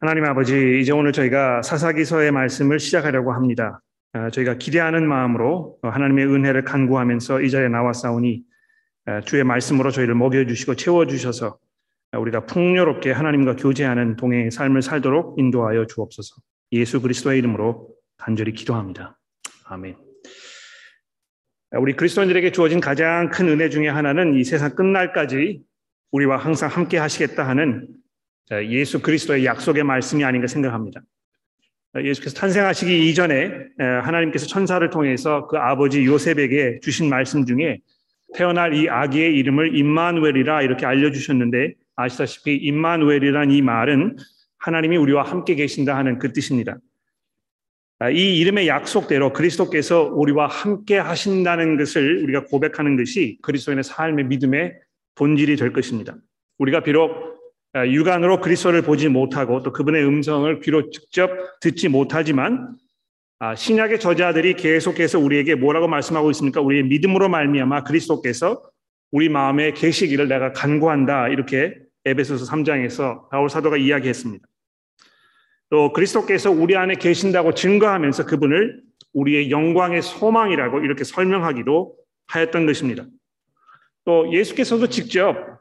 하나님 아버지, 이제 오늘 저희가 사사기서의 말씀을 시작하려고 합니다. 아, 저희가 기대하는 마음으로 하나님의 은혜를 간구하면서 이 자리에 나왔사오니 아, 주의 말씀으로 저희를 먹여주시고 채워주셔서 우리가 풍요롭게 하나님과 교제하는 동행의 삶을 살도록 인도하여 주옵소서. 예수 그리스도의 이름으로 간절히 기도합니다. 아멘. 우리 그리스도인들에게 주어진 가장 큰 은혜 중의 하나는 이 세상 끝날까지 우리와 항상 함께 하시겠다 하는 예수 그리스도의 약속의 말씀이 아닌가 생각합니다. 예수께서 탄생하시기 이전에 하나님께서 천사를 통해서 그 아버지 요셉에게 주신 말씀 중에 태어날 이 아기의 이름을 임마누엘이라 이렇게 알려주셨는데 아시다시피 임마누엘이란 이 말은 하나님이 우리와 함께 계신다 하는 그 뜻입니다. 이 이름의 약속대로 그리스도께서 우리와 함께 하신다는 것을 우리가 고백하는 것이 그리스도인의 삶의 믿음의 본질이 될 것입니다. 우리가 비록 육안으로 그리스도를 보지 못하고 또 그분의 음성을 귀로 직접 듣지 못하지만 아, 신약의 저자들이 계속해서 우리에게 뭐라고 말씀하고 있습니까? 우리의 믿음으로 말미암아 그리스도께서 우리 마음에 계시기를 내가 간구한다 이렇게 에베소서 3장에서 바울 사도가 이야기했습니다. 또 그리스도께서 우리 안에 계신다고 증거하면서 그분을 우리의 영광의 소망이라고 이렇게 설명하기도 하였던 것입니다. 또 예수께서도 직접 아,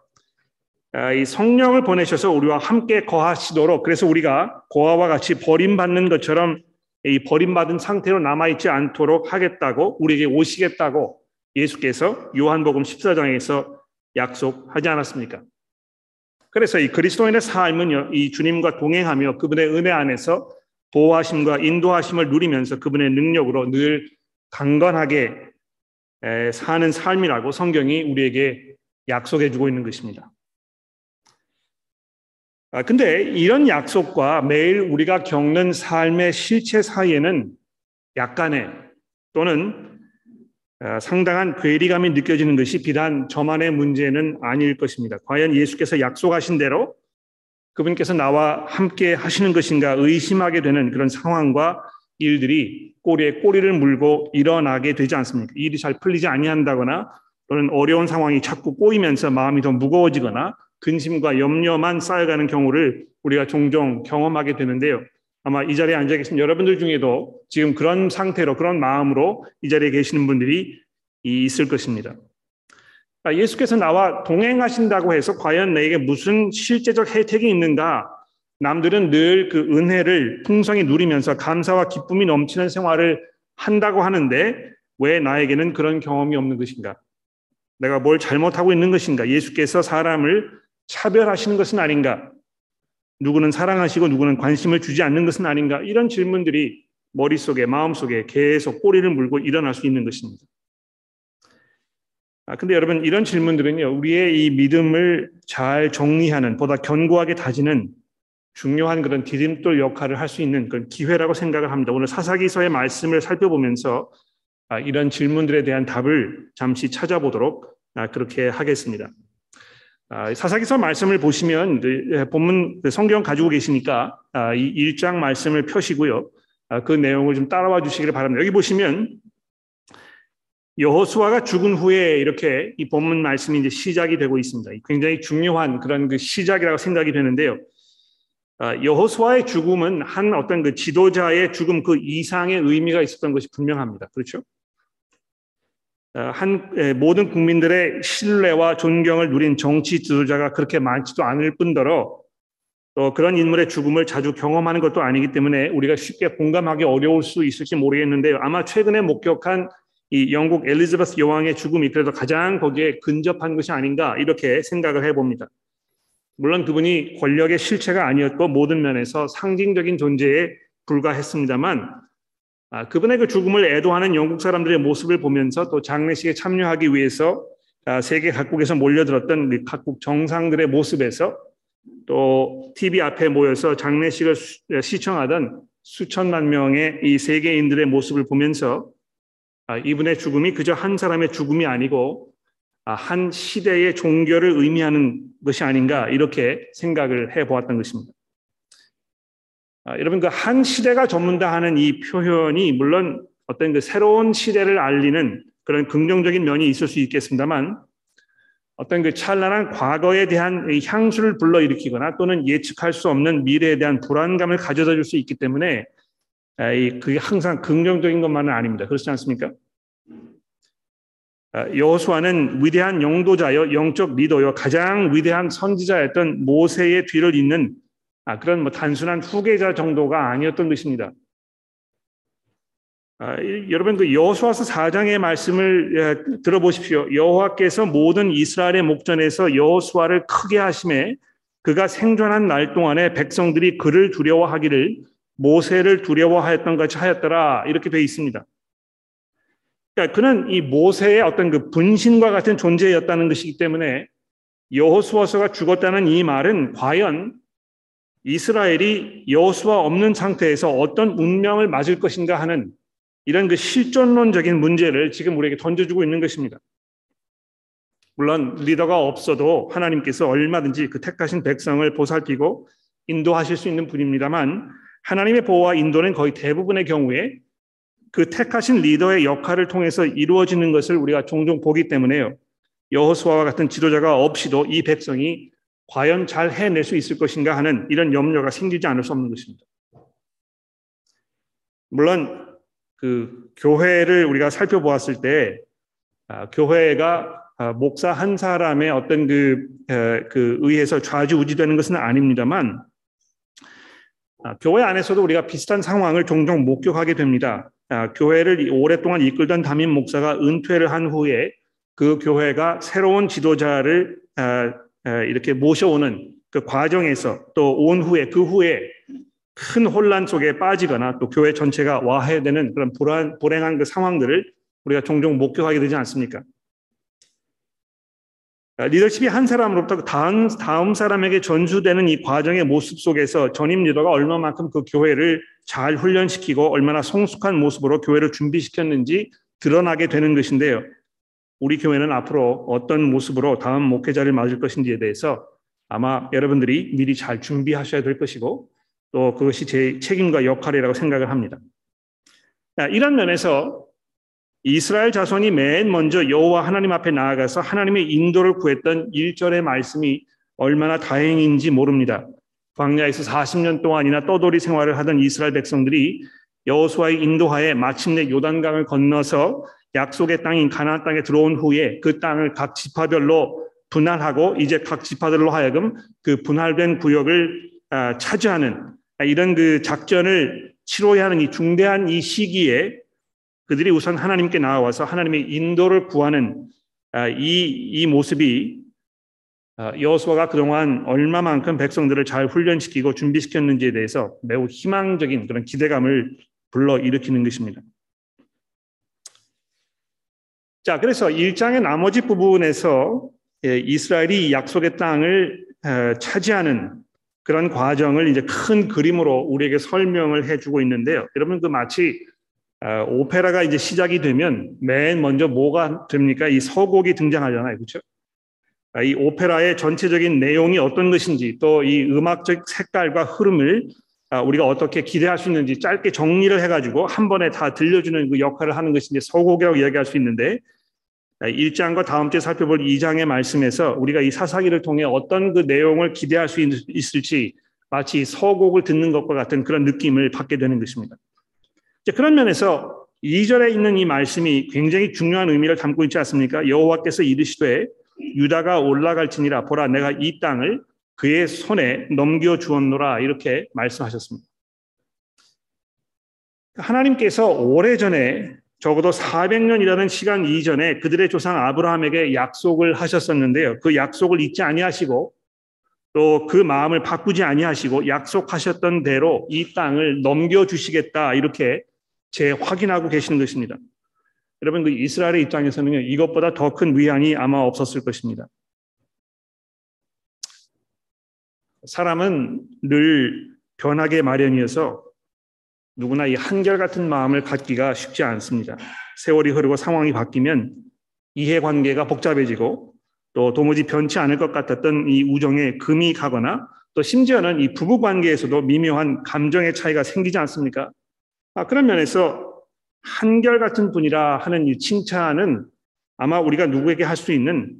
이 성령을 보내셔서 우리와 함께 거하시도록 그래서 우리가 고아와 같이 버림받는 것처럼 이 버림받은 상태로 남아있지 않도록 하겠다고 우리에게 오시겠다고 예수께서 요한복음 14장에서 약속하지 않았습니까? 그래서 이 그리스도인의 삶은요, 이 주님과 동행하며 그분의 은혜 안에서 보호하심과 인도하심을 누리면서 그분의 능력으로 늘 강건하게 사는 삶이라고 성경이 우리에게 약속해 주고 있는 것입니다. 아, 근데 이런 약속과 매일 우리가 겪는 삶의 실체 사이에는 약간의 또는 아, 상당한 괴리감이 느껴지는 것이 비단 저만의 문제는 아닐 것입니다. 과연 예수께서 약속하신 대로 그분께서 나와 함께 하시는 것인가 의심하게 되는 그런 상황과 일들이 꼬리에 꼬리를 물고 일어나게 되지 않습니까? 일이 잘 풀리지 아니한다거나 또는 어려운 상황이 자꾸 꼬이면서 마음이 더 무거워지거나 근심과 염려만 쌓여가는 경우를 우리가 종종 경험하게 되는데요. 아마 이 자리에 앉아 계신 여러분들 중에도 지금 그런 상태로 그런 마음으로 이 자리에 계시는 분들이 있을 것입니다. 아, 예수께서 나와 동행하신다고 해서 과연 내게 무슨 실제적 혜택이 있는가? 남들은 늘 그 은혜를 풍성히 누리면서 감사와 기쁨이 넘치는 생활을 한다고 하는데 왜 나에게는 그런 경험이 없는 것인가? 내가 뭘 잘못하고 있는 것인가? 예수께서 사람을 차별하시는 것은 아닌가? 누구는 사랑하시고 누구는 관심을 주지 않는 것은 아닌가? 이런 질문들이 머릿속에, 마음속에 계속 꼬리를 물고 일어날 수 있는 것입니다. 아, 근데 여러분, 이런 질문들은요, 우리의 이 믿음을 잘 정리하는, 보다 견고하게 다지는 중요한 그런 디딤돌 역할을 할 수 있는 그런 기회라고 생각을 합니다. 오늘 사사기서의 말씀을 살펴보면서 아, 이런 질문들에 대한 답을 잠시 찾아보도록 아, 그렇게 하겠습니다. 아, 사사기서 말씀을 보시면 예, 본문 그 성경 가지고 계시니까 아, 이 1장 말씀을 펴시고요. 아, 그 내용을 좀 따라와 주시기를 바랍니다. 여기 보시면 여호수아가 죽은 후에 이렇게 이 본문 말씀이 이제 시작이 되고 있습니다. 굉장히 중요한 그런 그 시작이라고 생각이 되는데요. 여호수아의 죽음은 한 어떤 그 지도자의 죽음 그 이상의 의미가 있었던 것이 분명합니다. 그렇죠? 어, 한 모든 국민들의 신뢰와 존경을 누린 정치 지도자가 그렇게 많지도 않을 뿐더러 또 그런 인물의 죽음을 자주 경험하는 것도 아니기 때문에 우리가 쉽게 공감하기 어려울 수 있을지 모르겠는데요. 아마 최근에 목격한 이 영국 엘리자베스 여왕의 죽음이 그래도 가장 거기에 근접한 것이 아닌가 이렇게 생각을 해봅니다. 물론 그분이 권력의 실체가 아니었고 모든 면에서 상징적인 존재에 불과했습니다만 아, 그분의 그 죽음을 애도하는 영국 사람들의 모습을 보면서 또 장례식에 참여하기 위해서 아, 세계 각국에서 몰려들었던 각국 정상들의 모습에서 또 TV 앞에 모여서 장례식을 시청하던 수천만 명의 이 세계인들의 모습을 보면서 아, 이분의 죽음이 그저 한 사람의 죽음이 아니고 한 시대의 종교를 의미하는 것이 아닌가 이렇게 생각을 해 보았던 것입니다. 아, 여러분 그 한 시대가 전문다 하는 이 표현이 물론 어떤 그 새로운 시대를 알리는 그런 긍정적인 면이 있을 수 있겠습니다만 어떤 그 찬란한 과거에 대한 향수를 불러일으키거나 또는 예측할 수 없는 미래에 대한 불안감을 가져다 줄 수 있기 때문에 그게 항상 긍정적인 것만은 아닙니다. 그렇지 않습니까? 여호수아는 위대한 용도자여 영적 리더여 가장 위대한 선지자였던 모세의 뒤를 잇는 아, 그런 뭐 단순한 후계자 정도가 아니었던 것입니다. 아, 여러분 그 여호수아서 4장의 말씀을 예, 들어보십시오. 여호와께서 모든 이스라엘의 목전에서 여호수아를 크게 하심에 그가 생존한 날 동안에 백성들이 그를 두려워하기를 모세를 두려워하였던 같이 하였더라 이렇게 되어 있습니다. 그러니까 그는 이 모세의 어떤 그 분신과 같은 존재였다는 것이기 때문에 여호수아서가 죽었다는 이 말은 과연 이스라엘이 여호수아 없는 상태에서 어떤 운명을 맞을 것인가 하는 이런 그 실존론적인 문제를 지금 우리에게 던져주고 있는 것입니다. 물론 리더가 없어도 하나님께서 얼마든지 그 택하신 백성을 보살피고 인도하실 수 있는 분입니다만 하나님의 보호와 인도는 거의 대부분의 경우에 그 택하신 리더의 역할을 통해서 이루어지는 것을 우리가 종종 보기 때문에요. 여호수아와 같은 지도자가 없이도 이 백성이 과연 잘 해낼 수 있을 것인가 하는 이런 염려가 생기지 않을 수 없는 것입니다. 물론 그 교회를 우리가 살펴보았을 때 아, 교회가 아, 목사 한 사람의 어떤 그, 에, 그 의해서 좌지우지되는 것은 아닙니다만 아, 교회 안에서도 우리가 비슷한 상황을 종종 목격하게 됩니다. 아, 교회를 오랫동안 이끌던 담임 목사가 은퇴를 한 후에 그 교회가 새로운 지도자를 아, 이렇게 모셔오는 그 과정에서 또 온 후에 그 후에 큰 혼란 속에 빠지거나 또 교회 전체가 와해되는 그런 불안, 불행한 그 상황들을 우리가 종종 목격하게 되지 않습니까? 리더십이 한 사람으로부터 다음, 다음 사람에게 전수되는 이 과정의 모습 속에서 전임 리더가 얼마만큼 그 교회를 잘 훈련시키고 얼마나 성숙한 모습으로 교회를 준비시켰는지 드러나게 되는 것인데요. 우리 교회는 앞으로 어떤 모습으로 다음 목회자를 맞을 것인지에 대해서 아마 여러분들이 미리 잘 준비하셔야 될 것이고 또 그것이 제 책임과 역할이라고 생각을 합니다. 이런 면에서 이스라엘 자손이 맨 먼저 여호와 하나님 앞에 나아가서 하나님의 인도를 구했던 1절의 말씀이 얼마나 다행인지 모릅니다. 광야에서 40년 동안이나 떠돌이 생활을 하던 이스라엘 백성들이 여호수아의 인도하에 마침내 요단강을 건너서 약속의 땅인 가나안 땅에 들어온 후에 그 땅을 각 지파별로 분할하고 이제 각 지파들로 하여금 그 분할된 구역을 아, 차지하는 이런 그 작전을 치러야 하는 이 중대한 이 시기에 그들이 우선 하나님께 나와서 하나님의 인도를 구하는 아, 이, 이 모습이 아, 여호수아가 그동안 얼마만큼 백성들을 잘 훈련시키고 준비시켰는지에 대해서 매우 희망적인 그런 기대감을 불러 일으키는 것입니다. 자, 그래서 1장의 나머지 부분에서 예, 이스라엘이 약속의 땅을 차지하는 그런 과정을 이제 큰 그림으로 우리에게 설명을 해주고 있는데요. 여러분 그 마치 아, 오페라가 이제 시작이 되면 맨 먼저 뭐가 됩니까? 이 서곡이 등장하잖아요. 그렇죠? 이 오페라의 전체적인 내용이 어떤 것인지 또 이 음악적 색깔과 흐름을 아, 우리가 어떻게 기대할 수 있는지 짧게 정리를 해가지고 한 번에 다 들려주는 그 역할을 하는 것이 이제 서곡이라고 이야기할 수 있는데 1장과 다음 주에 살펴볼 2장의 말씀에서 우리가 이 사사기를 통해 어떤 그 내용을 기대할 수 있을지 마치 서곡을 듣는 것과 같은 그런 느낌을 받게 되는 것입니다. 그런 면에서 2절에 있는 이 말씀이 굉장히 중요한 의미를 담고 있지 않습니까? 여호와께서 이르시되 유다가 올라갈지니라 보라 내가 이 땅을 그의 손에 넘겨 주었노라 이렇게 말씀하셨습니다. 하나님께서 오래전에 적어도 400년이라는 시간 이전에 그들의 조상 아브라함에게 약속을 하셨었는데요. 그 약속을 잊지 아니하시고 또 그 마음을 바꾸지 아니하시고 약속하셨던 대로 이 땅을 넘겨 주시겠다 이렇게 재확인하고 계시는 것입니다. 여러분 그 이스라엘의 입장에서는 이것보다 더 큰 위안이 아마 없었을 것입니다. 사람은 늘 변하게 마련이어서 누구나 이 한결같은 마음을 갖기가 쉽지 않습니다. 세월이 흐르고 상황이 바뀌면 이해관계가 복잡해지고 또 도무지 변치 않을 것 같았던 이 우정에 금이 가거나 또 심지어는 이 부부 관계에서도 미묘한 감정의 차이가 생기지 않습니까? 아, 그런 면에서 한결같은 분이라 하는 이 칭찬은 아마 우리가 누구에게 할 수 있는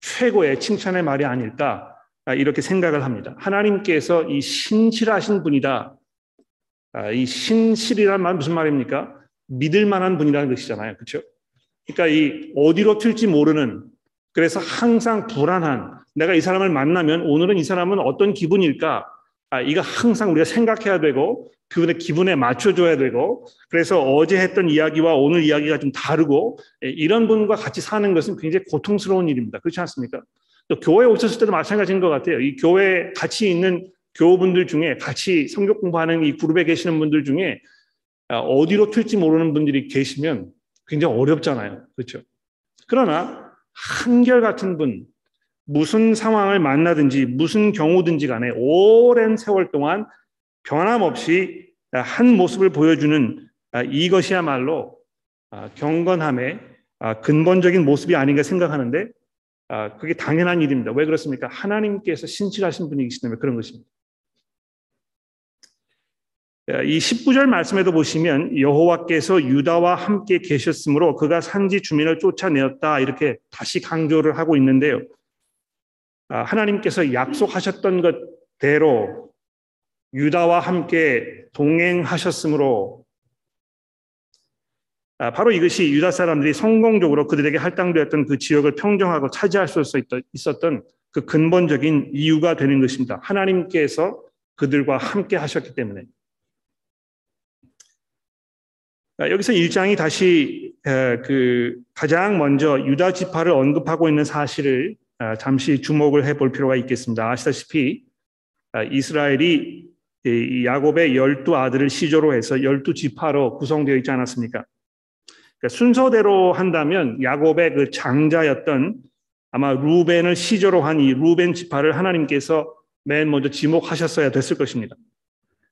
최고의 칭찬의 말이 아닐까 아, 이렇게 생각을 합니다. 하나님께서 이 신실하신 분이다. 아, 이 신실이란 말 무슨 말입니까? 믿을 만한 분이라는 것이잖아요. 그렇죠? 그러니까 이 어디로 튈지 모르는 그래서 항상 불안한 내가 이 사람을 만나면 오늘은 이 사람은 어떤 기분일까? 아, 이거 항상 우리가 생각해야 되고 그분의 기분에 맞춰줘야 되고 그래서 어제 했던 이야기와 오늘 이야기가 좀 다르고 예, 이런 분과 같이 사는 것은 굉장히 고통스러운 일입니다. 그렇지 않습니까? 또 교회에 오셨을 때도 마찬가지인 것 같아요. 이 교회에 같이 있는 교우분들 중에 같이 성경 공부하는 이 그룹에 계시는 분들 중에 아, 어디로 튈지 모르는 분들이 계시면 굉장히 어렵잖아요. 그렇죠? 그러나 한결같은 분, 무슨 상황을 만나든지 무슨 경우든지 간에 오랜 세월 동안 변함없이 한 모습을 보여주는 아, 이것이야말로 아, 경건함의 아, 근본적인 모습이 아닌가 생각하는데 그게 당연한 일입니다. 왜 그렇습니까? 하나님께서 신실하신 분이기 때문에 그런 것입니다. 이 19절 말씀에도 보시면 여호와께서 유다와 함께 계셨으므로 그가 산지 주민을 쫓아내었다 이렇게 다시 강조를 하고 있는데요. 하나님께서 약속하셨던 것대로 유다와 함께 동행하셨으므로 아, 바로 이것이 유다 사람들이 성공적으로 그들에게 할당되었던 그 지역을 평정하고 차지할 수 있었던 그 근본적인 이유가 되는 것입니다. 하나님께서 그들과 함께 하셨기 때문에. 아, 여기서 일장이 다시 그 가장 먼저 유다 지파를 언급하고 있는 사실을 아, 잠시 주목을 해 볼 필요가 있겠습니다. 아시다시피 이스라엘이 야곱의 열두 아들을 시조로 해서 열두 지파로 구성되어 있지 않았습니까? 그러니까 순서대로 한다면 야곱의 그 장자였던 아마 루벤을 시조로 한 이 루벤 지파를 하나님께서 맨 먼저 지목하셨어야 됐을 것입니다.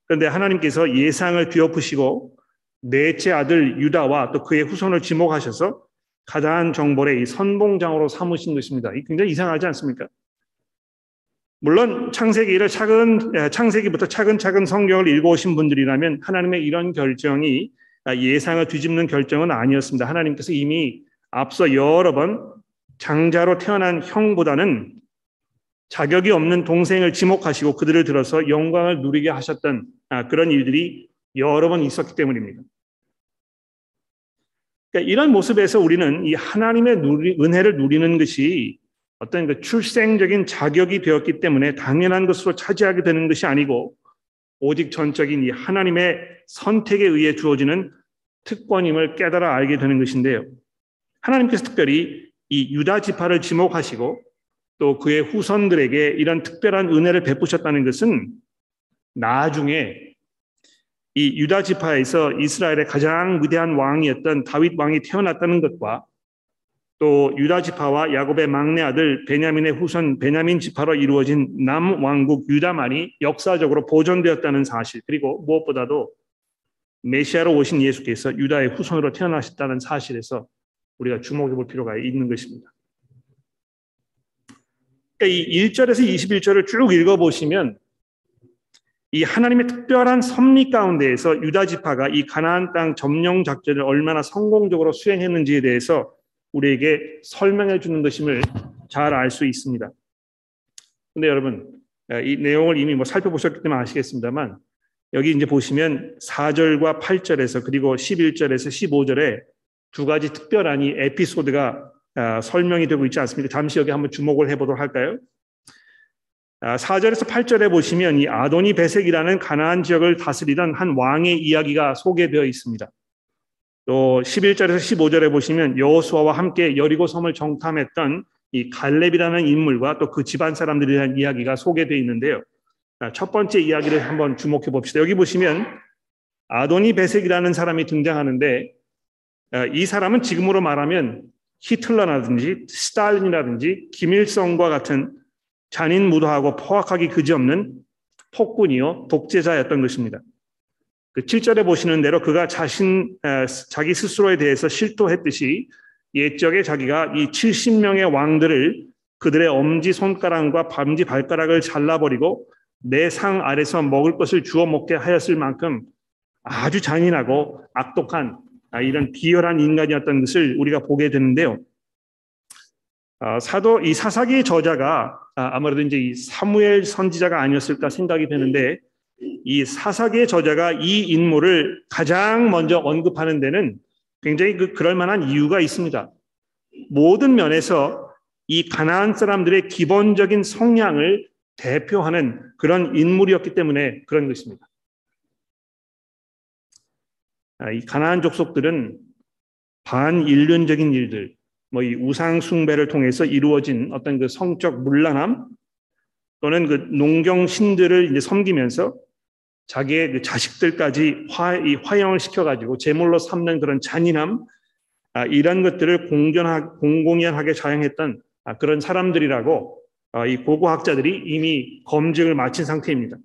그런데 하나님께서 예상을 뒤엎으시고 넷째 아들 유다와 또 그의 후손을 지목하셔서 가다한 정벌의 이 선봉장으로 삼으신 것입니다. 굉장히 이상하지 않습니까? 물론 창세기를 차근 창세기부터 차근차근 성경을 읽어오신 분들이라면 하나님의 이런 결정이 예상을 뒤집는 결정은 아니었습니다. 하나님께서 이미 앞서 여러 번 장자로 태어난 형보다는 자격이 없는 동생을 지목하시고 그들을 들어서 영광을 누리게 하셨던 아, 그런 일들이 여러 번 있었기 때문입니다. 그러니까 이런 모습에서 우리는 이 하나님의 은혜를 누리는 것이 어떤 그 출생적인 자격이 되었기 때문에 당연한 것으로 차지하게 되는 것이 아니고 오직 전적인 이 하나님의 선택에 의해 주어지는 특권임을 깨달아 알게 되는 것인데요. 하나님께서 특별히 이 유다 지파를 지목하시고 또 그의 후손들에게 이런 특별한 은혜를 베푸셨다는 것은 나중에 이 유다 지파에서 이스라엘의 가장 위대한 왕이었던 다윗 왕이 태어났다는 것과 또 유다 지파와 야곱의 막내 아들 베냐민의 후손 베냐민 지파로 이루어진 남 왕국 유다만이 역사적으로 보존되었다는 사실 그리고 무엇보다도 메시아로 오신 예수께서 유다의 후손으로 태어나셨다는 사실에서 우리가 주목해 볼 필요가 있는 것입니다. 그러니까 이 1절에서 21절을 쭉 읽어 보시면 이 하나님의 특별한 섭리 가운데에서 유다 지파가 이 가나안 땅 점령 작전을 얼마나 성공적으로 수행했는지에 대해서 우리에게 설명해 주는 것임을 잘 알 수 있습니다. 근데 여러분, 이 내용을 이미 뭐 살펴보셨기 때문에 아시겠습니다만 여기 이제 보시면 4절과 8절에서 그리고 11절에서 15절에 두 가지 특별한 이 에피소드가 아, 설명이 되고 있지 않습니까? 잠시 여기 한번 주목을 해보도록 할까요? 4절에서 아, 8절에 보시면 이 아도니 베색이라는 가나안 지역을 다스리던 한 왕의 이야기가 소개되어 있습니다. 또 11절에서 15절에 보시면 여호수아와 함께 여리고 섬을 정탐했던 이 갈렙이라는 인물과 또 그 집안 사람들에 대한 이야기가 소개되어 있는데요. 첫 번째 이야기를 한번 주목해 봅시다. 여기 보시면 아도니 베색이라는 사람이 등장하는데 이 사람은 지금으로 말하면 히틀러라든지 스탈린이라든지 김일성과 같은 잔인 무도하고 포악하기 그지없는 폭군이요 독재자였던 것입니다. 그 7절에 보시는 대로 그가 자신 자기 스스로에 대해서 실토했듯이 옛적에 자기가 이 70명의 왕들을 그들의 엄지 손가락과 밤지 발가락을 잘라버리고 내 상 아래서 먹을 것을 주워 먹게 하였을 만큼 아주 잔인하고 악독한 아, 이런 비열한 인간이었던 것을 우리가 보게 되는데요. 어, 사도 이 사사기 저자가 아, 아무래도 이제 이 사무엘 선지자가 아니었을까 생각이 되는데 이 사사기의 저자가 이 인물을 가장 먼저 언급하는 데는 굉장히 그 그럴 만한 이유가 있습니다. 모든 면에서 이 가나안 사람들의 기본적인 성향을 대표하는 그런 인물이었기 때문에 그런 것입니다. 아, 이 가나안 족속들은 반인륜적인 일들, 뭐 이 우상 숭배를 통해서 이루어진 어떤 그 성적 문란함 또는 그 농경 신들을 이제 섬기면서 자기의 그 자식들까지 화, 이 화형을 시켜가지고 제물로 삼는 그런 잔인함 아, 이런 것들을 공견하, 공공연하게 자행했던 아, 그런 사람들이라고 아, 이 고고학자들이 이미 검증을 마친 상태입니다.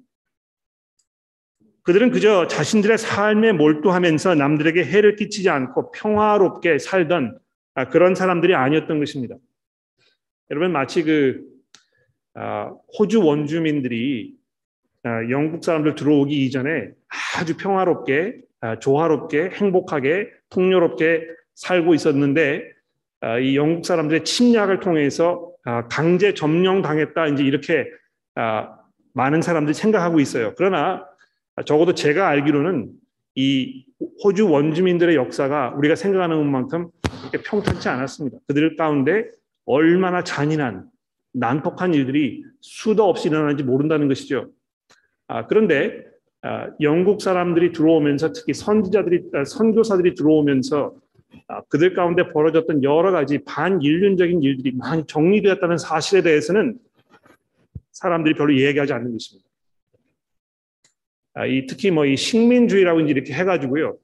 그들은 그저 자신들의 삶에 몰두하면서 남들에게 해를 끼치지 않고 평화롭게 살던 아, 그런 사람들이 아니었던 것입니다. 여러분 마치 그 아, 호주 원주민들이 아, 영국 사람들 들어오기 이전에 아주 평화롭게 조화롭게 행복하게 풍요롭게 살고 있었는데 이 영국 사람들의 침략을 통해서 강제 점령 당했다 이제 이렇게 많은 사람들이 생각하고 있어요. 그러나 적어도 제가 알기로는 이 호주 원주민들의 역사가 우리가 생각하는 것만큼 평탄치 않았습니다. 그들 가운데 얼마나 잔인한 난폭한 일들이 수도 없이 일어나는지 모른다는 것이죠. 아, 그런데 아, 영국 사람들이 들어오면서 특히 선지자들이 아, 선교사들이 들어오면서 아, 그들 가운데 벌어졌던 여러 가지 반인륜적인 일들이 많이 정리되었다는 사실에 대해서는 사람들이 별로 이야기하지 않는 것입니다. 아, 이 특히 뭐 이 식민주의라고 이렇게 해가지고요.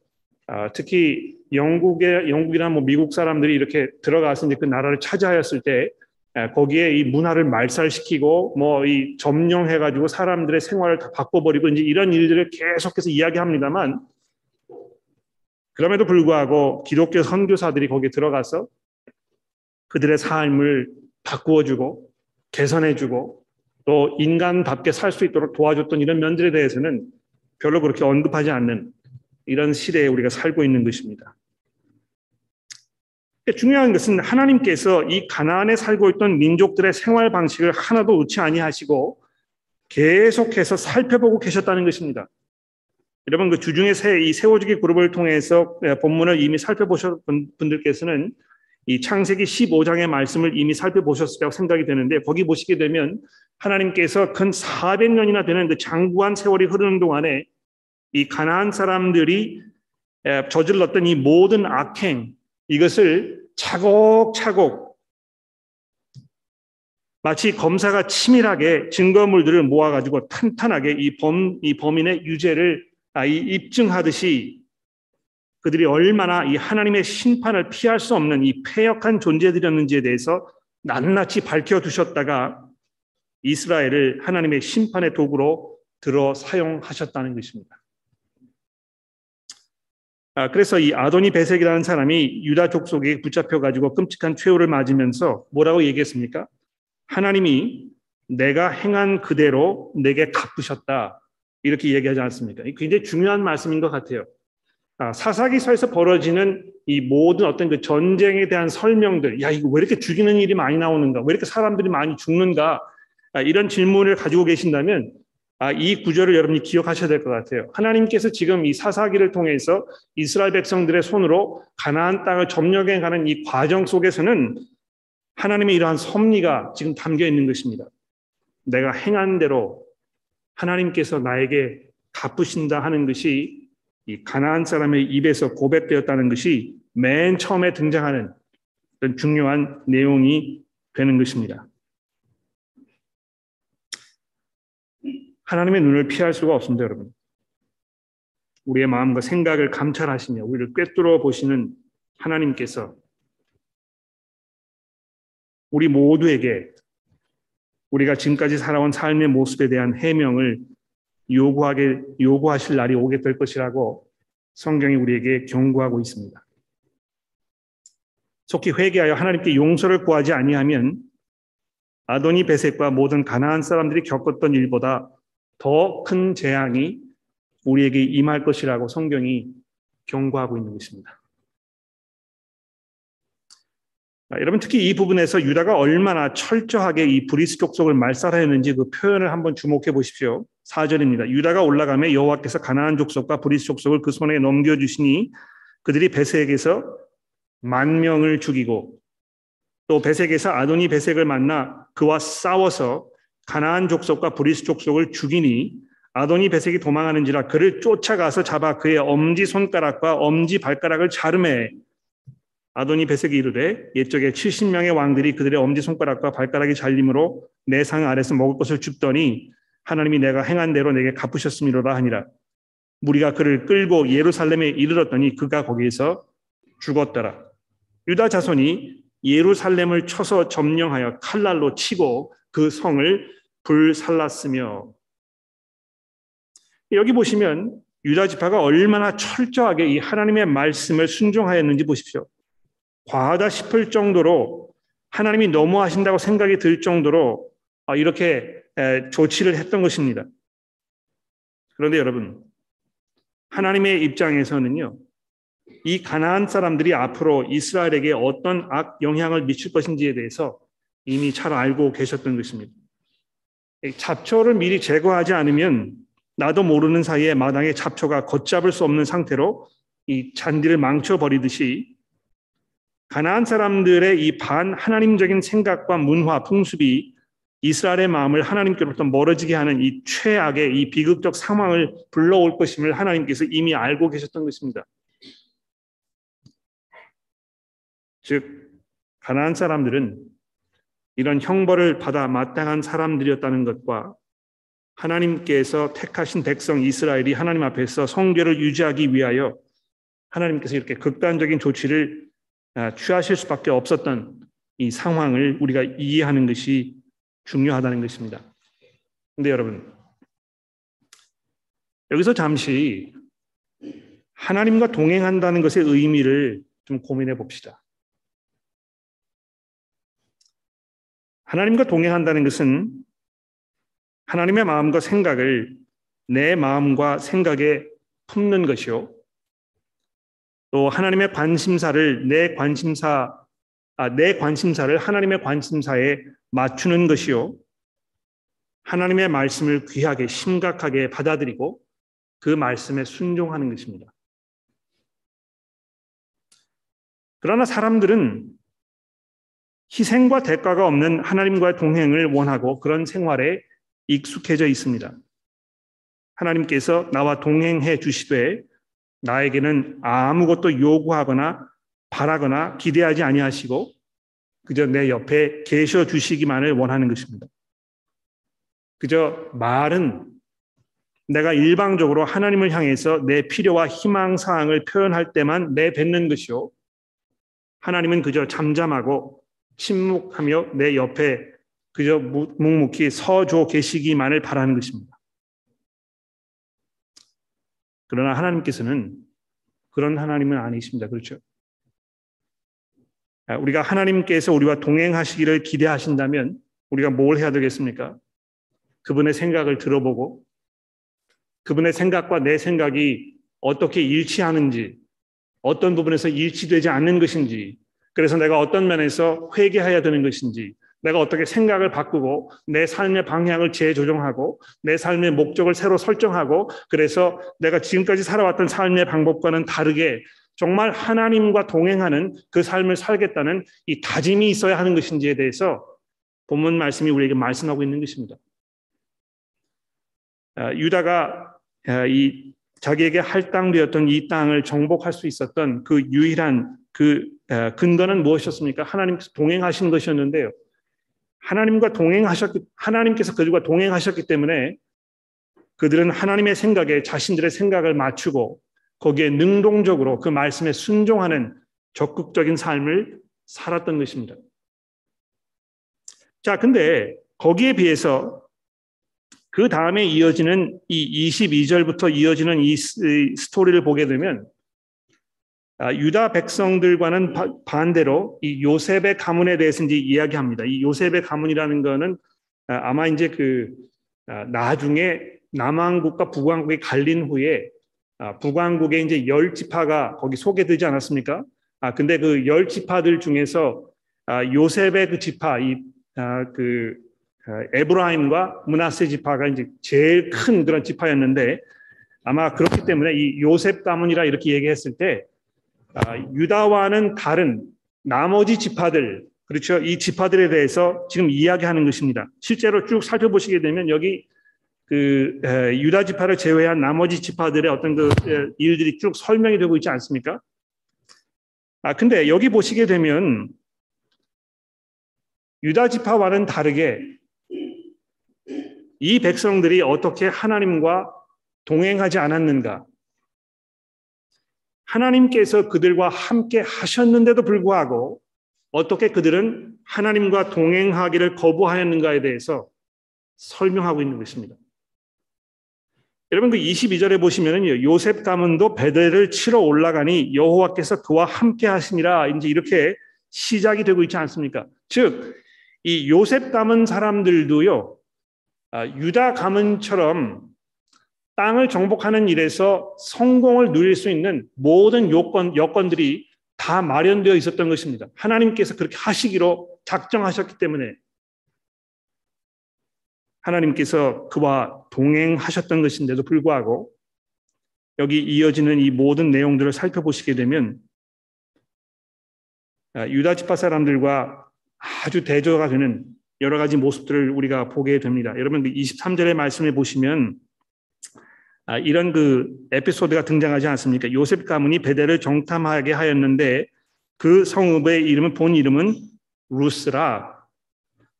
아, 특히 영국의 영국이나 뭐 미국 사람들이 이렇게 들어가서 이제 그 나라를 차지하였을 때 아, 거기에 이 문화를 말살시키고 뭐 이 점령해 가지고 사람들의 생활을 다 바꿔버리고 이제 이런 일들을 계속해서 이야기합니다만 그럼에도 불구하고 기독교 선교사들이 거기에 들어가서 그들의 삶을 바꾸어주고 개선해주고 또 인간답게 살 수 있도록 도와줬던 이런 면들에 대해서는 별로 그렇게 언급하지 않는 이런 시대에 우리가 살고 있는 것입니다. 중요한 것은 하나님께서 이 가나안에 살고 있던 민족들의 생활 방식을 하나도 놓지 아니하시고 계속해서 살펴보고 계셨다는 것입니다. 여러분 그 주중에 이 세워주기 그룹을 통해서 본문을 이미 살펴보셨던 분들께서는 이 창세기 15장의 말씀을 이미 살펴보셨을 고 생각이 되는데 거기 보시게 되면 하나님께서 근 400년이나 되는 그 장구한 세월이 흐르는 동안에 이 가나안 사람들이 저질렀던 이 모든 악행 이것을 차곡차곡 마치 검사가 치밀하게 증거물들을 모아가지고 탄탄하게 이, 범, 이 범인의 유죄를 아, 이 입증하듯이 그들이 얼마나 이 하나님의 심판을 피할 수 없는 이 폐역한 존재들이었는지에 대해서 낱낱이 밝혀두셨다가 이스라엘을 하나님의 심판의 도구로 들어 사용하셨다는 것입니다. 아, 그래서 이 아도니 베색이라는 사람이 유다 족속에 붙잡혀 가지고 끔찍한 최후를 맞으면서 뭐라고 얘기했습니까? 하나님이 내가 행한 그대로 내게 갚으셨다 이렇게 얘기하지 않습니까? 굉장히 중요한 말씀인 것 같아요. 아, 사사기서에서 벌어지는 이 모든 어떤 그 전쟁에 대한 설명들, 야 이거 왜 이렇게 죽이는 일이 많이 나오는가, 왜 이렇게 사람들이 많이 죽는가 아, 이런 질문을 가지고 계신다면 아, 이 구절을 여러분이 기억하셔야 될 것 같아요. 하나님께서 지금 이 사사기를 통해서 이스라엘 백성들의 손으로 가나안 땅을 점령해 가는 이 과정 속에서는 하나님의 이러한 섭리가 지금 담겨 있는 것입니다. 내가 행한 대로 하나님께서 나에게 갚으신다 하는 것이 이 가나안 사람의 입에서 고백되었다는 것이 맨 처음에 등장하는 중요한 내용이 되는 것입니다. 하나님의 눈을 피할 수가 없습니다, 여러분. 우리의 마음과 생각을 감찰하시며 우리를 꿰뚫어 보시는 하나님께서 우리 모두에게 우리가 지금까지 살아온 삶의 모습에 대한 해명을 요구하게 요구하실 날이 오게 될 것이라고 성경이 우리에게 경고하고 있습니다. 속히 회개하여 하나님께 용서를 구하지 아니하면 아도니 베색과 모든 가나안 사람들이 겪었던 일보다 더 큰 재앙이 우리에게 임할 것이라고 성경이 경고하고 있는 것입니다. 아, 여러분 특히 이 부분에서 유다가 얼마나 철저하게 이 브리스 족속을 말살하였는지 그 표현을 한번 주목해 보십시오. 4절입니다. 유다가 올라가며 여호와께서 가나안 족속과 브리스 족속을 그 손에 넘겨 주시니 그들이 베색에서 만 명을 죽이고 또 베색에서 아도니 베색을 만나 그와 싸워서 가나안 족속과 브리스 족속을 죽이니 아도니 베색이 도망하는지라 그를 쫓아가서 잡아 그의 엄지 손가락과 엄지 발가락을 자르매 아도니 베색이 이르되 옛적에 70명의 왕들이 그들의 엄지 손가락과 발가락이 잘림으로 내 상 아래서 먹을 것을 줍더니 하나님이 내가 행한 대로 내게 갚으셨음이로다 하니라. 무리가 그를 끌고 예루살렘에 이르렀더니 그가 거기에서 죽었더라. 유다 자손이 예루살렘을 쳐서 점령하여 칼날로 치고 그 성을 불살랐으며 여기 보시면 유다 지파가 얼마나 철저하게 이 하나님의 말씀을 순종하였는지 보십시오. 과하다 싶을 정도로 하나님이 너무하신다고 생각이 들 정도로 아, 이렇게 조치를 했던 것입니다. 그런데 여러분, 하나님의 입장에서는요, 이 가나안 사람들이 앞으로 이스라엘에게 어떤 악 영향을 미칠 것인지에 대해서 이미 잘 알고 계셨던 것입니다. 잡초를 미리 제거하지 않으면 나도 모르는 사이에 마당에 잡초가 걷잡을 수 없는 상태로 이 잔디를 망쳐버리듯이 가나안 사람들의 이 반 하나님적인 생각과 문화, 풍습이 이스라엘의 마음을 하나님께로부터 멀어지게 하는 이 최악의 이 비극적 상황을 불러올 것임을 하나님께서 이미 알고 계셨던 것입니다. 즉 가나안 사람들은 이런 형벌을 받아 마땅한 사람들이었다는 것과 하나님께서 택하신 백성 이스라엘이 하나님 앞에서 성결을 유지하기 위하여 하나님께서 이렇게 극단적인 조치를 아, 취하실 수밖에 없었던 이 상황을 우리가 이해하는 것이 중요하다는 것입니다. 근데 여러분, 여기서 잠시 하나님과 동행한다는 것의 의미를 좀 고민해 봅시다. 하나님과 동행한다는 것은 하나님의 마음과 생각을 내 마음과 생각에 품는 것이요. 또 하나님의 관심사를 내 관심사 아, 내 관심사를 하나님의 관심사에 맞추는 것이요. 하나님의 말씀을 귀하게 심각하게 받아들이고 그 말씀에 순종하는 것입니다. 그러나 사람들은 희생과 대가가 없는 하나님과의 동행을 원하고 그런 생활에 익숙해져 있습니다. 하나님께서 나와 동행해 주시되 나에게는 아무것도 요구하거나 바라거나 기대하지 아니하시고 그저 내 옆에 계셔 주시기만을 원하는 것입니다. 그저 말은 내가 일방적으로 하나님을 향해서 내 필요와 희망 사항을 표현할 때만 내뱉는 것이요. 하나님은 그저 잠잠하고 침묵하며 내 옆에 그저 묵묵히 서줘 계시기만을 바라는 것입니다. 그러나 하나님께서는 그런 하나님은 아니십니다. 그렇죠? 아, 우리가 하나님께서 우리와 동행하시기를 기대하신다면 우리가 뭘 해야 되겠습니까? 그분의 생각을 들어보고 그분의 생각과 내 생각이 어떻게 일치하는지 어떤 부분에서 일치되지 않는 것인지 그래서 내가 어떤 면에서 회개해야 되는 것인지, 내가 어떻게 생각을 바꾸고 내 삶의 방향을 재조정하고 내 삶의 목적을 새로 설정하고 그래서 내가 지금까지 살아왔던 삶의 방법과는 다르게 정말 하나님과 동행하는 그 삶을 살겠다는 이 다짐이 있어야 하는 것인지에 대해서 본문 말씀이 우리에게 말씀하고 있는 것입니다. 아, 유다가 아, 이 자기에게 할당되었던 이 땅을 정복할 수 있었던 그 유일한 그 근거는 무엇이었습니까? 하나님께서 동행하신 것이었는데요. 하나님과 동행하셨기 하나님께서 그들과 동행하셨기 때문에 그들은 하나님의 생각에 자신들의 생각을 맞추고 거기에 능동적으로 그 말씀에 순종하는 적극적인 삶을 살았던 것입니다. 자, 근데 거기에 비해서 그 다음에 이어지는 이 22절부터 이어지는 이 스토리를 보게 되면 아, 유다 백성들과는 반대로 이 요셉의 가문에 대해서 이제 이야기합니다. 이 요셉의 가문이라는 거는 아, 아마 이제 그 아, 나중에 남왕국과 북왕국이 갈린 후에 북왕국에 이제 열 지파가 거기 소개되지 않았습니까? 아 근데 그 열 지파들 중에서 아, 요셉의 그 지파 이그 아, 에브라임과 문하세 지파가 이제 제일 큰 그런 지파였는데 아마 그렇기 때문에 이 요셉 가문이라 이렇게 얘기했을 때 아, 유다와는 다른 나머지 지파들 그렇죠 이 지파들에 대해서 지금 이야기하는 것입니다. 실제로 쭉 살펴보시게 되면 여기 그 에, 유다 지파를 제외한 나머지 지파들의 어떤 그 에, 일들이 쭉 설명이 되고 있지 않습니까? 아 근데 여기 보시게 되면 유다 지파와는 다르게 이 백성들이 어떻게 하나님과 동행하지 않았는가? 하나님께서 그들과 함께 하셨는데도 불구하고 어떻게 그들은 하나님과 동행하기를 거부하였는가에 대해서 설명하고 있는 것입니다. 여러분 그 22절에 보시면은요. 요셉 가문도 베델을 치러 올라가니 여호와께서 그와 함께 하시니라 이제 이렇게 시작이 되고 있지 않습니까? 즉 이 요셉 가문 사람들도요. 아, 유다 가문처럼 땅을 정복하는 일에서 성공을 누릴 수 있는 모든 요건 여건들이 다 마련되어 있었던 것입니다. 하나님께서 그렇게 하시기로 작정하셨기 때문에 하나님께서 그와 동행하셨던 것인데도 불구하고 여기 이어지는 이 모든 내용들을 살펴보시게 되면 아, 유다 지파 사람들과 아주 대조가 되는 여러 가지 모습들을 우리가 보게 됩니다. 여러분 23절의 그 말씀에 보시면 아, 이런 그 에피소드가 등장하지 않습니까? 요셉 가문이 베델을 정탐하게 하였는데 그 성읍의 이름은 본 이름은 루스라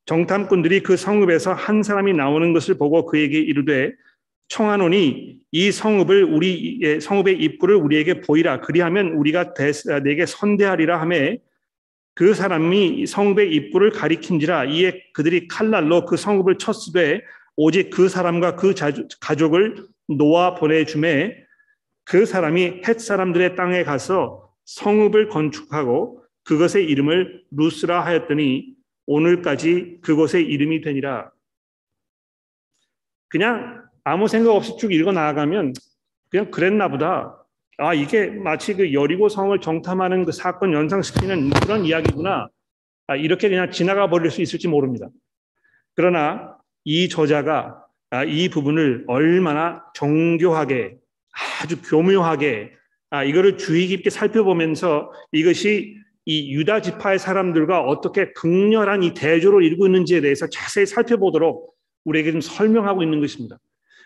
정탐꾼들이 그 성읍에서 한 사람이 나오는 것을 보고 그에게 이르되 청하노니 이 성읍을 우리 성읍의 입구를 우리에게 보이라 그리하면 우리가 내게 선대하리라 하매 그 사람이 성읍의 입구를 가리킨지라 이에 그들이 칼날로 그 성읍을 쳤으되 오직 그 사람과 그 가족을 놓아 보내주매 그 사람이 헷 사람들의 땅에 가서 성읍을 건축하고 그것의 이름을 루스라 하였더니 오늘까지 그곳의 이름이 되니라. 그냥 아무 생각 없이 쭉 읽어 나아가면 그냥 그랬나 보다. 아, 이게 마치 그 여리고 성을 정탐하는 그 사건 연상시키는 그런 이야기구나. 아, 이렇게 그냥 지나가 버릴 수 있을지 모릅니다. 그러나 이 저자가 아, 이 부분을 얼마나 정교하게 아주 교묘하게 아, 이거를 주의 깊게 살펴보면서 이것이 이 유다 지파의 사람들과 어떻게 극렬한 이 대조를 이루고 있는지에 대해서 자세히 살펴보도록 우리에게 좀 설명하고 있는 것입니다.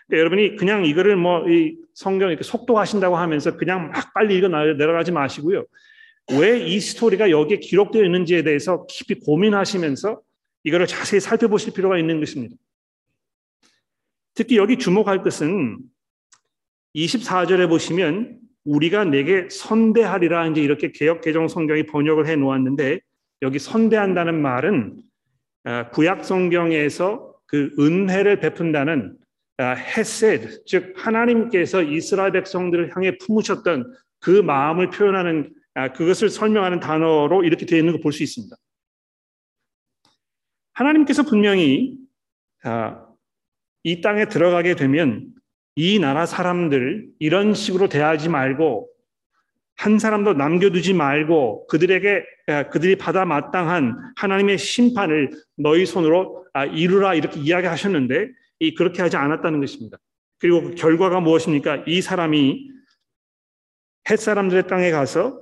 그러니까 여러분이 그냥 이거를 뭐 이 성경 이렇게 속도하신다고 하면서 그냥 막 빨리 읽어 내려가지 마시고요. 왜 이 스토리가 여기에 기록되어 있는지에 대해서 깊이 고민하시면서 이거를 자세히 살펴보실 필요가 있는 것입니다. 특히 여기 주목할 것은 24절에 보시면 우리가 내게 선대하리라 이제 이렇게 개혁 개정 성경이 번역을 해 놓았는데 여기 선대한다는 말은 아, 구약 성경에서 그 은혜를 베푼다는 헤셋 아, 즉 하나님께서 이스라엘 백성들을 향해 품으셨던 그 마음을 표현하는 아, 그것을 설명하는 단어로 이렇게 되어 있는 거볼수 있습니다. 하나님께서 분명히 이 땅에 들어가게 되면 이 나라 사람들 이런 식으로 대하지 말고 한 사람도 남겨두지 말고 그들에게 그들이 받아 마땅한 하나님의 심판을 너희 손으로 아, 이루라 이렇게 이야기하셨는데 이 그렇게 하지 않았다는 것입니다. 그리고 그 결과가 무엇입니까? 이 사람이 햇 사람들의 땅에 가서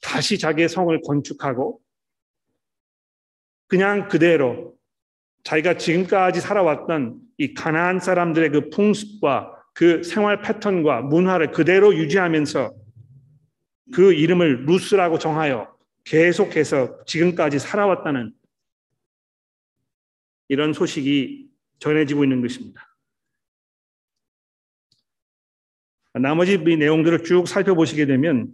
다시 자기의 성을 건축하고 그냥 그대로 자기가 지금까지 살아왔던 이 가나안 사람들의 그 풍습과 그 생활 패턴과 문화를 그대로 유지하면서 그 이름을 루스라고 정하여 계속해서 지금까지 살아왔다는 이런 소식이 전해지고 있는 것입니다. 나머지 이 내용들을 쭉 살펴보시게 되면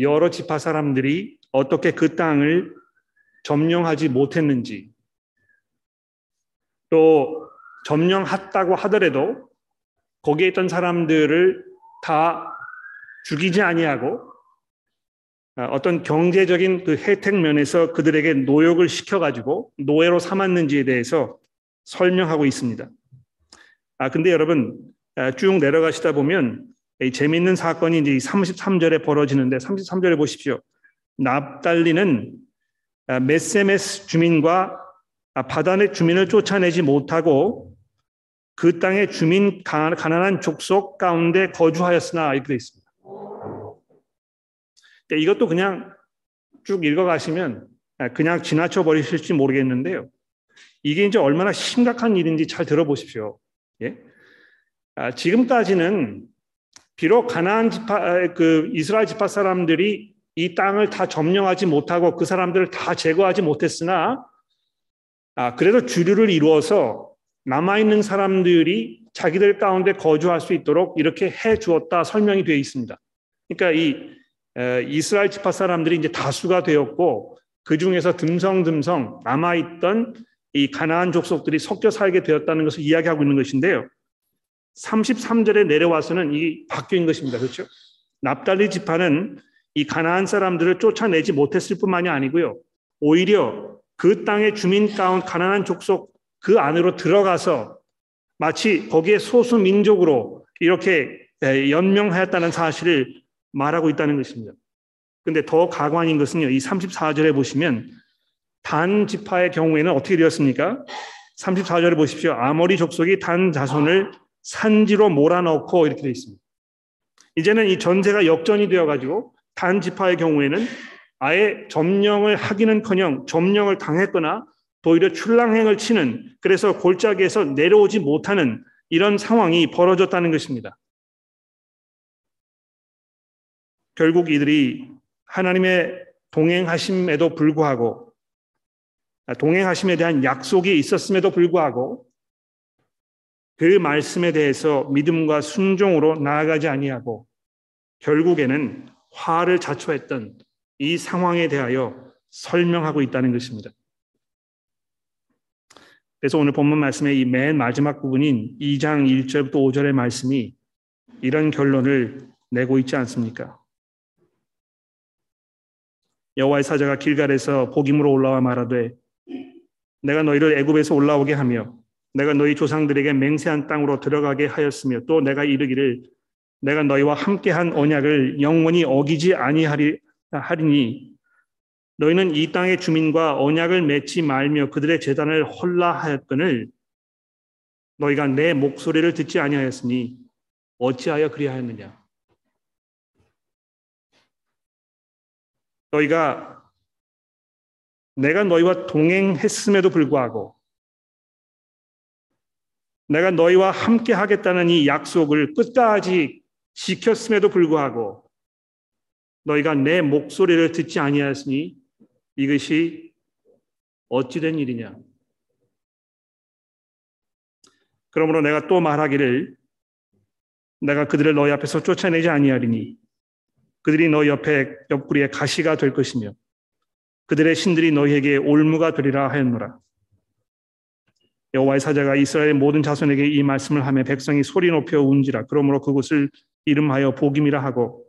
여러 지파 사람들이 어떻게 그 땅을 점령하지 못했는지 또 점령했다고 하더라도 거기에 있던 사람들을 다 죽이지 아니하고 아, 어떤 경제적인 그 혜택 면에서 그들에게 노역을 시켜가지고 노예로 삼았는지에 대해서 설명하고 있습니다. 아 근데 여러분 아, 쭉 내려가시다 보면 재미있는 사건이 이제 33절에 벌어지는데 33절에 보십시오. 납달리는 메세메스 주민과 바다의 주민을 쫓아내지 못하고 그 땅의 주민 가난한 족속 가운데 거주하였으나 이렇게 되어 있습니다. 이것도 그냥 쭉 읽어가시면 그냥 지나쳐 버리실지 모르겠는데요. 이게 이제 얼마나 심각한 일인지 잘 들어보십시오. 예? 아, 지금까지는 비록 가나안 지파 그 이스라엘 지파 사람들이 이 땅을 다 점령하지 못하고 그 사람들을 다 제거하지 못했으나 아, 그래도 주류를 이루어서 남아 있는 사람들이 자기들 가운데 거주할 수 있도록 이렇게 해 주었다 설명이 되어 있습니다. 그러니까 이 에, 이스라엘 지파 사람들이 이제 다수가 되었고 그 중에서 듬성듬성 남아 있던 이 가나안 족속들이 섞여 살게 되었다는 것을 이야기하고 있는 것인데요. 33절에 내려와서는 이 바뀐 것입니다. 그렇죠? 납달리 지파는 이 가나안 사람들을 쫓아내지 못했을 뿐만이 아니고요. 오히려 그 땅의 주민 가운 가난한 족속 그 안으로 들어가서 마치 거기에 소수 민족으로 이렇게 연명하였다는 사실을 말하고 있다는 것입니다. 근데 더 가관인 것은요. 이 34절에 보시면 단 지파의 경우에는 어떻게 되었습니까? 34절에 보십시오. 아모리 족속이 단 자손을 산지로 몰아넣고 이렇게 되어 있습니다. 이제는 이 전세가 역전이 되어 가지고 단 지파의 경우에는 아예 점령을 하기는커녕 점령을 당했거나 오히려 출랑행을 치는 그래서 골짜기에서 내려오지 못하는 이런 상황이 벌어졌다는 것입니다. 결국 이들이 하나님의 동행하심에도 불구하고 동행하심에 대한 약속이 있었음에도 불구하고 그 말씀에 대해서 믿음과 순종으로 나아가지 아니하고 결국에는 화를 자초했던 이 상황에 대하여 설명하고 있다는 것입니다. 그래서 오늘 본문 말씀의 이 맨 마지막 부분인 2장 1절부터 5절의 말씀이 이런 결론을 내고 있지 않습니까? 여호와의 사자가 길갈에서 복임으로 올라와 말하되 내가 너희를 애굽에서 올라오게 하며 내가 너희 조상들에게 맹세한 땅으로 들어가게 하였으며 또 내가 이르기를 내가 너희와 함께한 언약을 영원히 어기지 아니하리 하리니 너희는 이 땅의 주민과 언약을 맺지 말며 그들의 재단을 헐라하였거늘 너희가 내 목소리를 듣지 아니하였으니 어찌하여 그리하였느냐? 너희가 내가 너희와 동행했음에도 불구하고 내가 너희와 함께 하겠다는 이 약속을 끝까지 지켰음에도 불구하고 너희가 내 목소리를 듣지 아니하였으니 이것이 어찌된 일이냐? 그러므로 내가 또 말하기를 내가 그들을 너희 앞에서 쫓아내지 아니하리니 그들이 너희 옆에 옆구리에 가시가 될 것이며 그들의 신들이 너희에게 올무가 되리라 하였노라. 여호와의 사자가 이스라엘 모든 자손에게 이 말씀을 하며 백성이 소리 높여 운지라 그러므로 그곳을 이름하여 복임이라 하고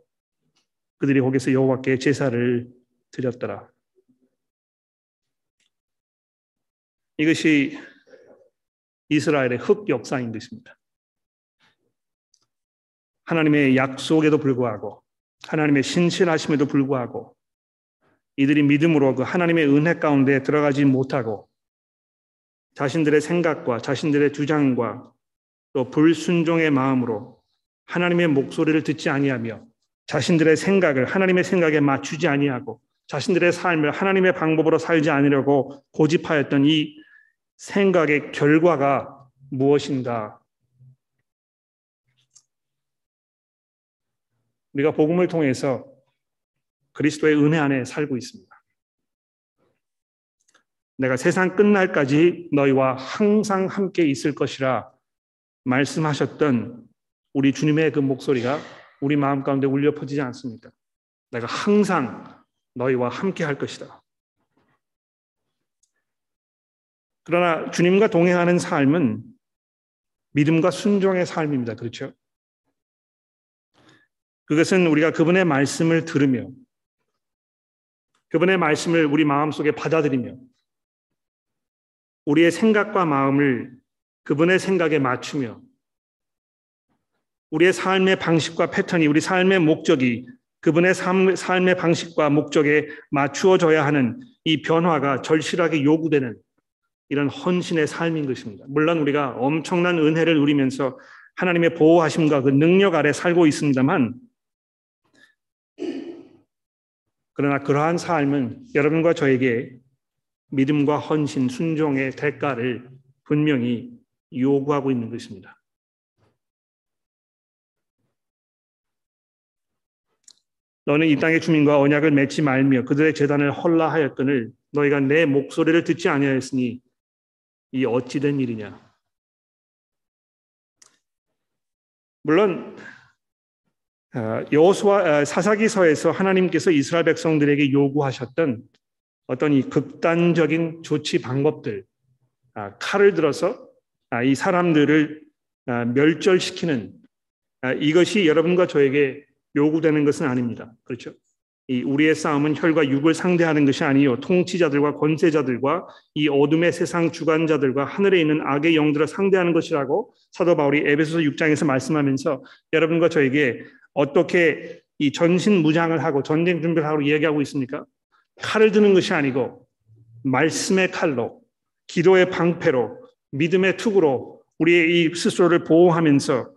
그들이 거기서 여호와께 제사를 드렸더라. 이것이 이스라엘의 흑 역사인 것입니다. 하나님의 약속에도 불구하고 하나님의 신실하심에도 불구하고 이들이 믿음으로 그 하나님의 은혜 가운데 들어가지 못하고 자신들의 생각과 자신들의 주장과 또 불순종의 마음으로 하나님의 목소리를 듣지 아니하며 자신들의 생각을 하나님의 생각에 맞추지 아니하고 자신들의 삶을 하나님의 방법으로 살지 않으려고 고집하였던 이 생각의 결과가 무엇인가? 우리가 복음을 통해서 그리스도의 은혜 안에 살고 있습니다. 내가 세상 끝날까지 너희와 항상 함께 있을 것이라 말씀하셨던 우리 주님의 그 목소리가 우리 마음 가운데 울려 퍼지지 않습니까? 내가 항상 너희와 함께 할 것이다. 그러나 주님과 동행하는 삶은 믿음과 순종의 삶입니다. 그렇죠? 그것은 우리가 그분의 말씀을 들으며 그분의 말씀을 우리 마음속에 받아들이며 우리의 생각과 마음을 그분의 생각에 맞추며 우리의 삶의 방식과 패턴이 우리 삶의 목적이 그분의 삶, 삶의 방식과 목적에 맞추어져야 하는 이 변화가 절실하게 요구되는 이런 헌신의 삶인 것입니다. 물론 우리가 엄청난 은혜를 누리면서 하나님의 보호하심과 그 능력 아래 살고 있습니다만 그러나 그러한 삶은 여러분과 저에게 믿음과 헌신, 순종의 대가를 분명히 요구하고 있는 것입니다. 너는 이 땅의 주민과 언약을 맺지 말며 그들의 재단을 헐라하였거늘 너희가 내 목소리를 듣지 아니하였으니 이 어찌된 일이냐? 물론 어, 여호수아 어, 사사기서에서 하나님께서 이스라엘 백성들에게 요구하셨던 어떤 이 극단적인 조치 방법들, 아, 칼을 들어서 아, 이 사람들을 아, 멸절시키는 이것이 여러분과 저에게 요구되는 것은 아닙니다. 그렇죠? 이 우리의 싸움은 혈과 육을 상대하는 것이 아니요 통치자들과 권세자들과 이 어둠의 세상 주관자들과 하늘에 있는 악의 영들을 상대하는 것이라고 사도 바울이 에베소서 6장에서 말씀하면서 여러분과 저에게 어떻게 이 전신 무장을 하고 전쟁 준비를 하고 이야기하고 있습니까? 칼을 드는 것이 아니고 말씀의 칼로 기도의 방패로 믿음의 투구로 우리의 이 스스로를 보호하면서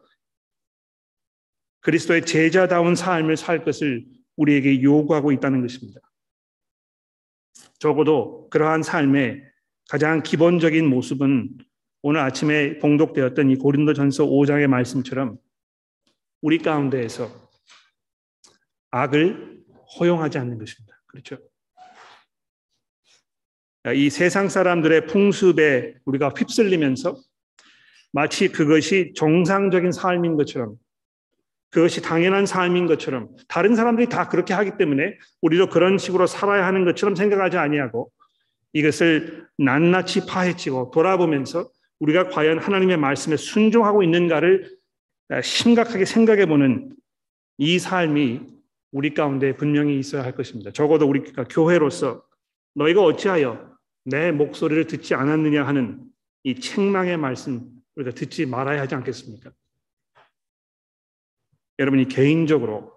그리스도의 제자다운 삶을 살 것을 우리에게 요구하고 있다는 것입니다. 적어도 그러한 삶의 가장 기본적인 모습은 오늘 아침에 봉독되었던 이 고린도전서 5장의 말씀처럼 우리 가운데에서 악을 허용하지 않는 것입니다. 그렇죠? 이 세상 사람들의 풍습에 우리가 휩쓸리면서 마치 그것이 정상적인 삶인 것처럼 그것이 당연한 삶인 것처럼 다른 사람들이 다 그렇게 하기 때문에 우리도 그런 식으로 살아야 하는 것처럼 생각하지 아니하고 이것을 낱낱이 파헤치고 돌아보면서 우리가 과연 하나님의 말씀에 순종하고 있는가를 심각하게 생각해 보는 이 삶이 우리 가운데 분명히 있어야 할 것입니다. 적어도 우리가 교회로서 너희가 어찌하여 내 목소리를 듣지 않았느냐 하는 이 책망의 말씀 우리가 듣지 말아야 하지 않겠습니까? 여러분이 개인적으로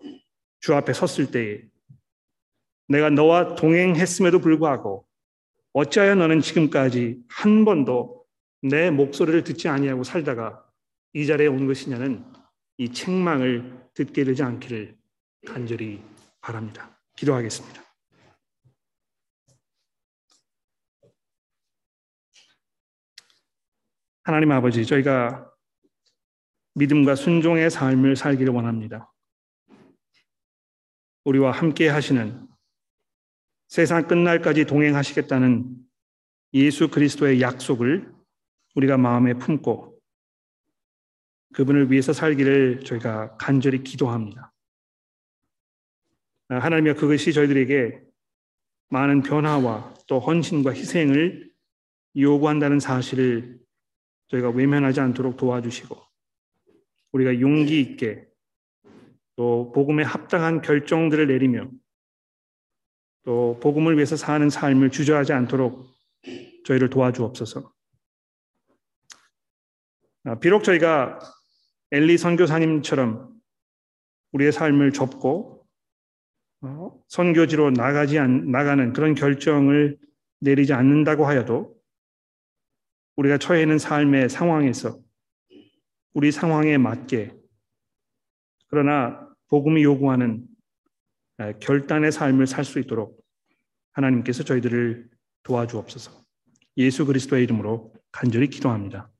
주 앞에 섰을 때에 내가 너와 동행했음에도 불구하고 어찌하여 너는 지금까지 한 번도 내 목소리를 듣지 아니하고 살다가 이 자리에 온 것이냐는 이 책망을 듣게 되지 않기를 간절히 바랍니다. 기도하겠습니다. 하나님 아버지, 저희가 믿음과 순종의 삶을 살기를 원합니다. 우리와 함께 하시는 세상 끝날까지 동행하시겠다는 예수 그리스도의 약속을 우리가 마음에 품고 그분을 위해서 살기를 저희가 간절히 기도합니다. 하나님이 그것이 저희들에게 많은 변화와 또 헌신과 희생을 요구한다는 사실을 저희가 외면하지 않도록 도와주시고 우리가 용기 있게 또 복음에 합당한 결정들을 내리며 또 복음을 위해서 사는 삶을 주저하지 않도록 저희를 도와주옵소서. 아, 비록 저희가 엘리 선교사님처럼 우리의 삶을 접고 어, 선교지로 나가지 않, 나가는 그런 결정을 내리지 않는다고 하여도 우리가 처해 있는 삶의 상황에서 우리 상황에 맞게 그러나 복음이 요구하는 결단의 삶을 살 수 있도록 하나님께서 저희들을 도와주옵소서. 예수 그리스도의 이름으로 간절히 기도합니다.